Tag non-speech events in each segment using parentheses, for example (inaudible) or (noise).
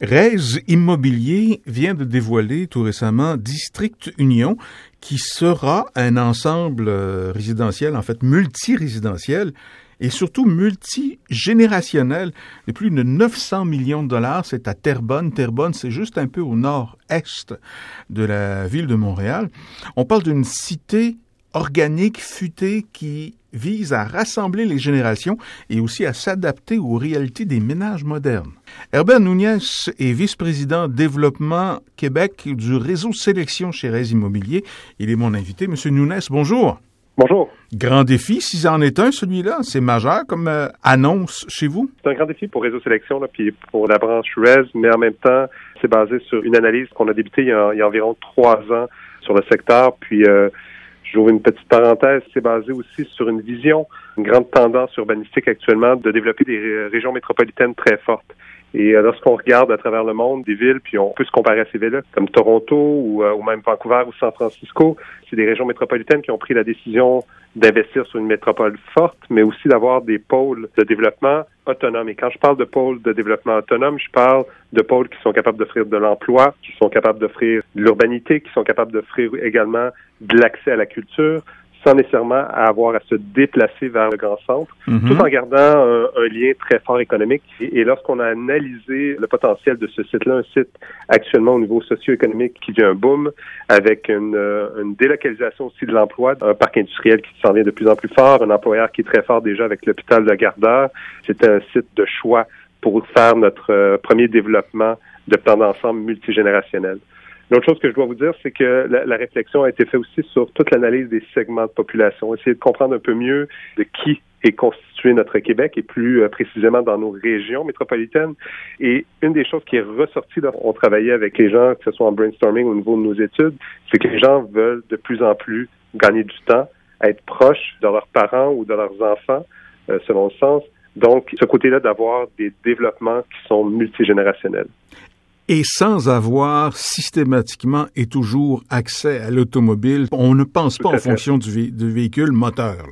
Raise Immobilier vient de dévoiler tout récemment District Union, qui sera un ensemble euh, résidentiel, en fait multirésidentiel, et surtout multigénérationnel de plus de 900 millions de dollars. C'est à Terrebonne. Terrebonne, c'est juste un peu au nord-est de la ville de Montréal. On parle d'une cité organique, futée, qui vise à rassembler les générations et aussi à s'adapter aux réalités des ménages modernes. Herbert Nunez est vice-président développement Québec du réseau sélection chez Rez Immobilier. Il est mon invité. Monsieur Nunez, bonjour. Bonjour. Grand défi, si en est un, celui-là, c'est majeur comme euh, annonce chez vous? C'est un grand défi pour Réseau Sélection, là, puis pour la branche RES, mais en même temps, c'est basé sur une analyse qu'on a débutée il y a, environ trois ans sur le secteur, puis euh, J'ouvre une petite parenthèse, c'est basé aussi sur une vision, une grande tendance urbanistique actuellement de développer des régions métropolitaines très fortes. Et euh, lorsqu'on regarde à travers le monde des villes, puis on peut se comparer à ces villes-là, comme Toronto ou, euh, ou, même Vancouver ou San Francisco, c'est des régions métropolitaines qui ont pris la décision d'investir sur une métropole forte, mais aussi d'avoir des pôles de développement autonomes. Et quand je parle de pôles de développement autonome, je parle de pôles qui sont capables d'offrir de l'emploi, qui sont capables d'offrir de l'urbanité, qui sont capables d'offrir également de l'accès à la culture, sans nécessairement avoir à se déplacer vers le grand centre, mhm. tout en gardant un, lien très fort économique. Et, lorsqu'on a analysé le potentiel de ce site-là, un site actuellement au niveau socio-économique qui vit un boom, avec une, une délocalisation aussi de l'emploi, un parc industriel qui s'en vient de plus en plus fort, un employeur qui est très fort déjà avec l'hôpital de Gardeur, c'était un site de choix pour faire notre euh, premier développement de plan d'ensemble multigénérationnel. L'autre chose que je dois vous dire, c'est que la, réflexion a été faite aussi sur toute l'analyse des segments de population, essayer de comprendre un peu mieux de qui est constitué notre Québec et plus euh, précisément dans nos régions métropolitaines. Et une des choses qui est ressortie, là, on travaillait avec les gens, que ce soit en brainstorming au niveau de nos études, c'est que les gens veulent de plus en plus gagner du temps, être proches de leurs parents ou de leurs enfants, euh, selon le sens. Donc, ce côté-là d'avoir des développements qui sont multigénérationnels et sans avoir systématiquement et toujours accès à l'automobile. On ne pense pas en fonction du, véhicule moteur.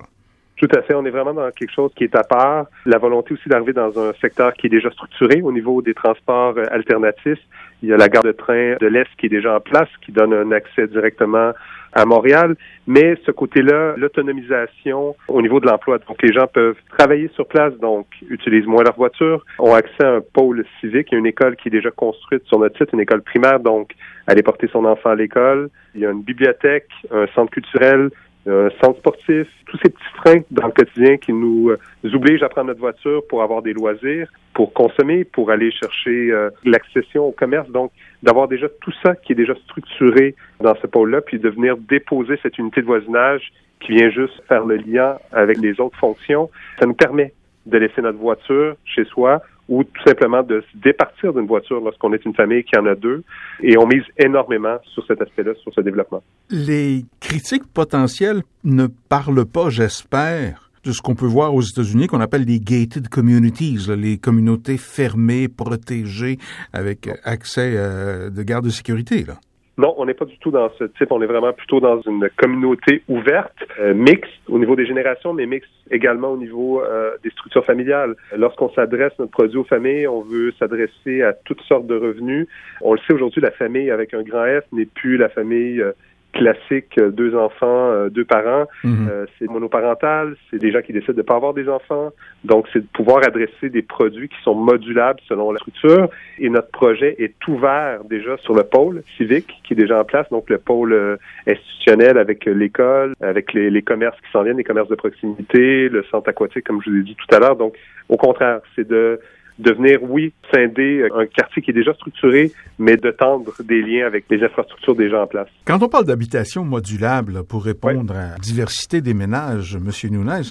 Tout à fait. On est vraiment dans quelque chose qui est à part. La volonté aussi d'arriver dans un secteur qui est déjà structuré au niveau des transports euh, alternatifs. Il y a la gare de train de l'Est qui est déjà en place, qui donne un accès directement à Montréal, mais ce côté-là, l'autonomisation au niveau de l'emploi. Donc, les gens peuvent travailler sur place, donc utilisent moins leur voiture, ont accès à un pôle civique. Il y a une école qui est déjà construite sur notre site, une école primaire, donc aller porter son enfant à l'école. Il y a une bibliothèque, un centre culturel, un centre sportif, tous ces petits freins dans le quotidien qui nous, euh, obligent à prendre notre voiture pour avoir des loisirs, pour consommer, pour aller chercher euh, l'accession au commerce. Donc, d'avoir déjà tout ça qui est déjà structuré dans ce pôle-là, puis de venir déposer cette unité de voisinage qui vient juste faire le lien avec les autres fonctions, ça nous permet de laisser notre voiture chez soi ou tout simplement de se départir d'une voiture lorsqu'on est une famille qui en a deux. Et on mise énormément sur cet aspect-là, sur ce développement. Les critiques potentielles ne parlent pas, j'espère, de ce qu'on peut voir aux États-Unis qu'on appelle les gated communities, les communautés fermées, protégées, avec accès euh, de garde de sécurité. Là. Non, on n'est pas du tout dans ce type. On est vraiment plutôt dans une communauté ouverte, euh, mixte au niveau des générations, mais mixte également au niveau euh, des structures familiales. Lorsqu'on s'adresse notre produit aux familles, on veut s'adresser à toutes sortes de revenus. On le sait aujourd'hui, la famille avec un grand F n'est plus la famille euh, classique, euh, deux enfants, euh, deux parents. Euh, c'est monoparental, c'est des gens qui décident de ne pas avoir des enfants. Donc, c'est de pouvoir adresser des produits qui sont modulables selon la structure. Et notre projet est ouvert déjà sur le pôle civique qui est déjà en place, donc le pôle institutionnel avec l'école, avec les, les commerces qui s'en viennent, les commerces de proximité, le centre aquatique, comme je vous ai dit tout à l'heure. Donc, au contraire, c'est de de venir, oui, scinder un quartier qui est déjà structuré, mais de tendre des liens avec les infrastructures déjà en place. Quand on parle d'habitation modulable pour répondre à la diversité des ménages, M. Nunez,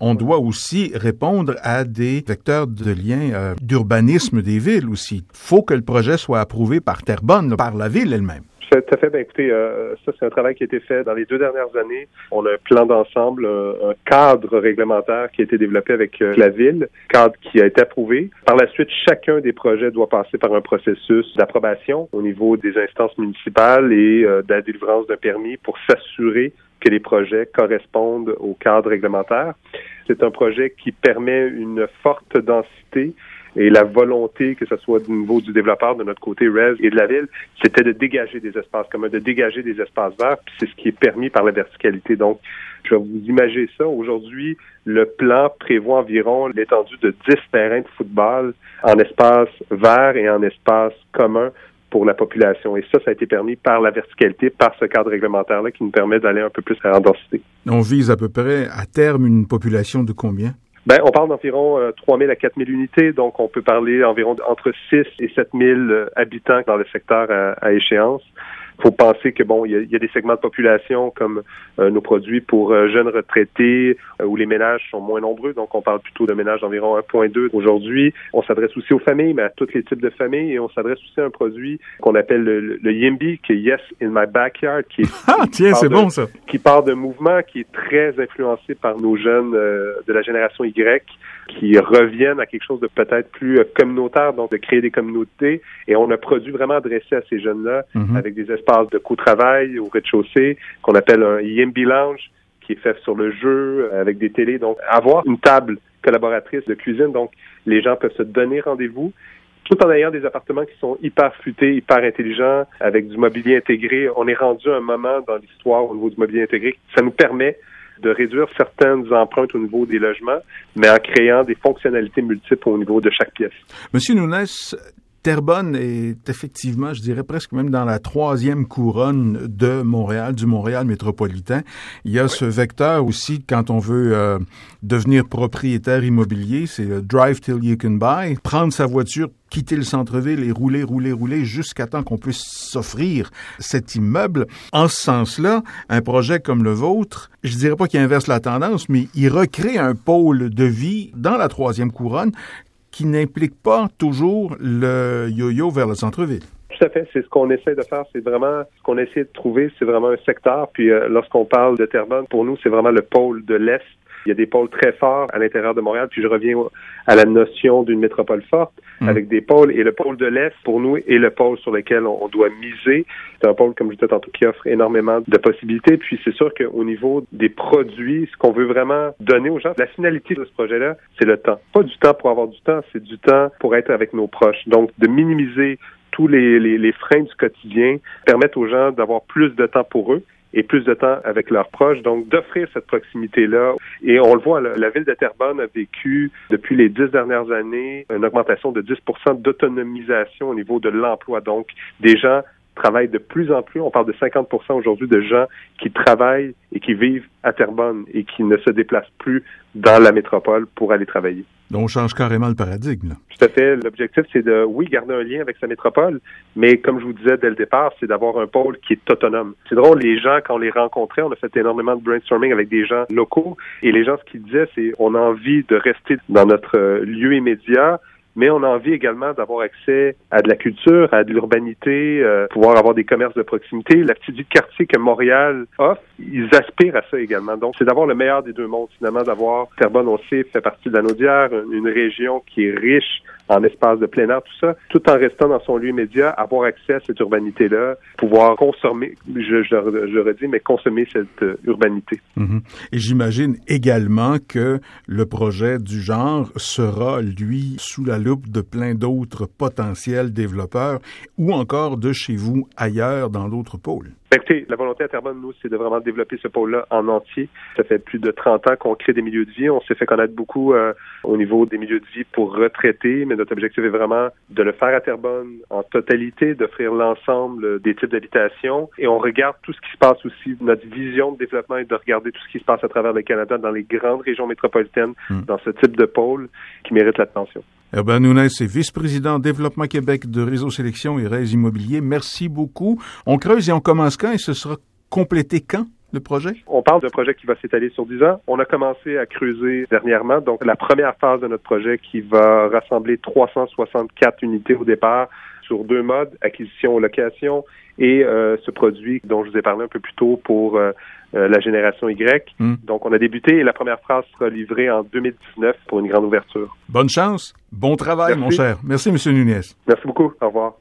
on doit aussi répondre à des vecteurs de liens euh, d'urbanisme des villes aussi. Faut que le projet soit approuvé par Terrebonne, par la ville elle-même. Tout à fait. Ben, écoutez, euh, ça, c'est un travail qui a été fait dans les deux dernières années. On a un plan d'ensemble, un, cadre réglementaire qui a été développé avec euh, la ville, cadre qui a été approuvé. Par la suite, chacun des projets doit passer par un processus d'approbation au niveau des instances municipales et euh, de la délivrance d'un permis pour s'assurer que les projets correspondent au cadre réglementaire. C'est un projet qui permet une forte densité Et la volonté, que ce soit du niveau du développeur, de notre côté RES et de la ville, c'était de dégager des espaces communs, de dégager des espaces verts, puis c'est ce qui est permis par la verticalité. Donc, je vais vous imaginer ça. Aujourd'hui, le plan prévoit environ l'étendue de 10 terrains de football en espace vert et en espace commun pour la population. Et ça, ça a été permis par la verticalité, par ce cadre réglementaire-là qui nous permet d'aller un peu plus en densité. On vise à peu près à terme une population de combien? Ben, on parle d'environ 3 000 à 4 000 unités, donc on peut parler environ entre 6 et 7 000 euh, habitants dans le secteur à échéance faut penser que bon, il y, a, des segments de population comme euh, nos produits pour euh, jeunes retraités euh, où les ménages sont moins nombreux. Donc, on parle plutôt de ménages d'environ 1,2 aujourd'hui. On s'adresse aussi aux familles, mais à tous les types de familles. Et on s'adresse aussi à un produit qu'on appelle le, le, YIMBY, qui est Yes in My Backyard, qui (laughs) ah tiens, c'est bon ça, qui part d'un mouvement qui est très influencé par nos jeunes de la génération Y, qui reviennent à quelque chose de peut-être plus communautaire, donc de créer des communautés. Et on a produit vraiment adressé à ces jeunes-là mm-hmm. avec des espace de co-travail au rez-de-chaussée qu'on appelle un Yimby Lounge qui est fait sur le jeu avec des télés. Donc, avoir une table collaboratrice de cuisine, donc les gens peuvent se donner rendez-vous tout en ayant des appartements qui sont hyper futés, hyper intelligents, avec du mobilier intégré. On est rendu à un moment dans l'histoire au niveau du mobilier intégré. Ça nous permet de réduire certaines empreintes au niveau des logements, mais en créant des fonctionnalités multiples au niveau de chaque pièce. Monsieur Nunes, Terrebonne est effectivement, je dirais presque même dans la troisième couronne de Montréal, du Montréal métropolitain. Il y a ce vecteur aussi quand on veut euh, devenir propriétaire immobilier, c'est le drive till you can buy, prendre sa voiture, quitter le centre-ville et rouler, rouler, rouler jusqu'à temps qu'on puisse s'offrir cet immeuble. En ce sens-là, un projet comme le vôtre, je dirais pas qu'il inverse la tendance, mais il recrée un pôle de vie dans la troisième couronne qui n'implique pas toujours le yo-yo vers le centre-ville. Tout à fait. C'est ce qu'on essaie de faire. C'est vraiment ce qu'on essaie de trouver. C'est vraiment un secteur. Puis euh, lorsqu'on parle de Terrebonne, pour nous, c'est vraiment le pôle de l'Est il y a des pôles très forts à l'intérieur de Montréal. Puis je reviens à la notion d'une métropole forte mm. avec des pôles. Et le pôle de l'Est, pour nous, est le pôle sur lequel on, doit miser. C'est un pôle, comme je disais tantôt, qui offre énormément de possibilités. Puis c'est sûr qu'au niveau des produits, ce qu'on veut vraiment donner aux gens, la finalité de ce projet-là, c'est le temps. Pas du temps pour avoir du temps, c'est du temps pour être avec nos proches. Donc, de minimiser tous les, les, les freins du quotidien, permettre aux gens d'avoir plus de temps pour eux et plus de temps avec leurs proches. Donc, d'offrir cette proximité-là. Et on le voit, la, ville de Terrebonne a vécu depuis les dix dernières années une augmentation de 10% d'autonomisation au niveau de l'emploi. Donc, des gens travaillent de plus en plus. On parle de 50 aujourd'hui de gens qui travaillent et qui vivent à Terrebonne et qui ne se déplacent plus dans la métropole pour aller travailler. Donc, on change carrément le paradigme. Tout à fait. L'objectif, c'est de, oui, garder un lien avec sa métropole, mais comme je vous disais dès le départ, c'est d'avoir un pôle qui est autonome. C'est drôle, les gens, quand on les rencontrait, on a fait énormément de brainstorming avec des gens locaux, et les gens, ce qu'ils disaient, c'est on a envie de rester dans notre euh, lieu immédiat, mais on a envie également d'avoir accès à de la culture, à de l'urbanité, euh, pouvoir avoir des commerces de proximité. La petite vie de quartier que Montréal offre, ils aspirent à ça également. Donc, c'est d'avoir le meilleur des deux mondes, finalement, d'avoir Terrebonne, on sait, fait partie de la Naudière, une région qui est riche en espace de plein air, tout ça, tout en restant dans son lieu immédiat, avoir accès à cette urbanité-là, pouvoir consommer, je, je, je redis, mais consommer cette euh, urbanité. Mhm. Et j'imagine également que le projet du genre sera, lui, sous la loupe de plein d'autres potentiels développeurs ou encore de chez vous ailleurs dans d'autres pôles. Ben, écoutez, la volonté à Terrebonne, nous, c'est de vraiment développer ce pôle-là en entier. Ça fait plus de 30 ans qu'on crée des milieux de vie. On s'est fait connaître beaucoup euh, au niveau des milieux de vie pour retraités, mais notre objectif est vraiment de le faire à Terrebonne en totalité, d'offrir l'ensemble des types d'habitation. Et on regarde tout ce qui se passe aussi. Notre vision de développement est de regarder tout ce qui se passe à travers le Canada dans les grandes régions métropolitaines, hmm. dans ce type de pôle qui mérite l'attention. Urbain Nunes est vice-président Développement Québec de Réseau Sélection et Réseau Immobilier. Merci beaucoup. On creuse et on commence quand et ce sera complété quand? le projet? On parle d'un projet qui va s'étaler sur 10 ans. On a commencé à creuser dernièrement. Donc, la première phase de notre projet qui va rassembler 364 unités au départ sur deux modes, acquisition ou location, et euh, ce produit dont je vous ai parlé un peu plus tôt pour euh, euh, la génération Y. Hmm. Donc, on a débuté et la première phrase sera livrée en 2019 pour une grande ouverture. Bonne chance. Bon travail, mon cher. Merci, M. Nunez. Merci beaucoup. Au revoir.